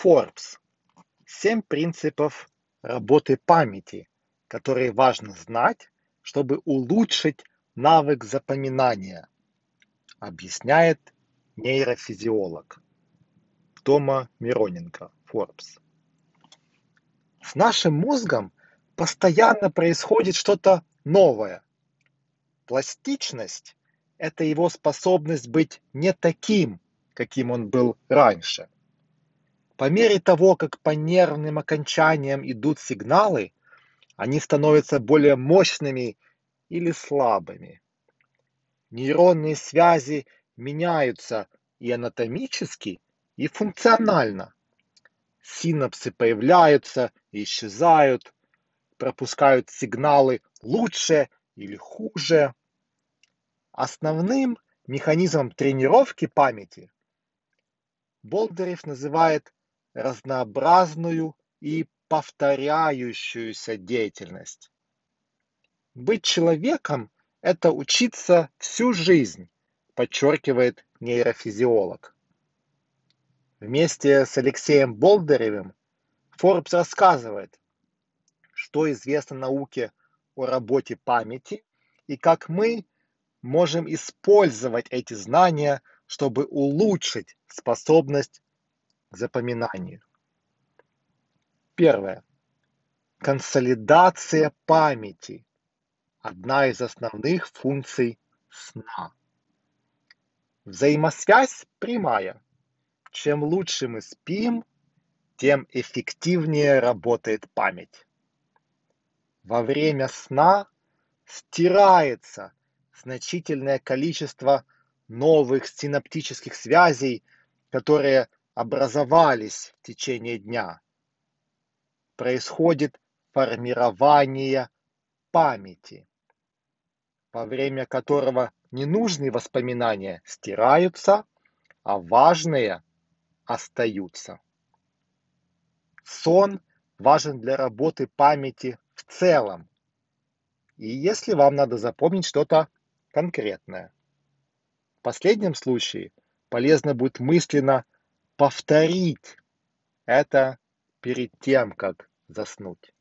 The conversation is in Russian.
Forbes. Семь принципов работы памяти, которые важно знать, чтобы улучшить навык запоминания, объясняет нейрофизиолог Тома Мироненко, Forbes. С нашим мозгом постоянно происходит что-то новое. Пластичность – это его способность быть не таким, каким он был раньше. По мере того, как по нервным окончаниям идут сигналы, они становятся более мощными или слабыми. Нейронные связи меняются и анатомически, и функционально. Синапсы появляются и исчезают, пропускают сигналы лучше или хуже. Основным механизмом тренировки памяти Болдырев называет разнообразную и повторяющуюся деятельность. Быть человеком – это учиться всю жизнь, подчеркивает нейрофизиолог. Вместе с Алексеем Болдыревым Forbes рассказывает, что известно науке о работе памяти и как мы можем использовать эти знания, чтобы улучшить способность к запоминанию. Первое. Консолидация памяти – одна из основных функций сна. Взаимосвязь прямая. Чем лучше мы спим, тем эффективнее работает память. Во время сна стирается значительное количество новых синаптических связей, которые образовались в течение дня. Происходит формирование памяти, во время которого ненужные воспоминания стираются, а важные остаются. Сон важен для работы памяти в целом. И если вам надо запомнить что-то конкретное. В последнем случае полезно будет мысленно повторить это перед тем, как заснуть.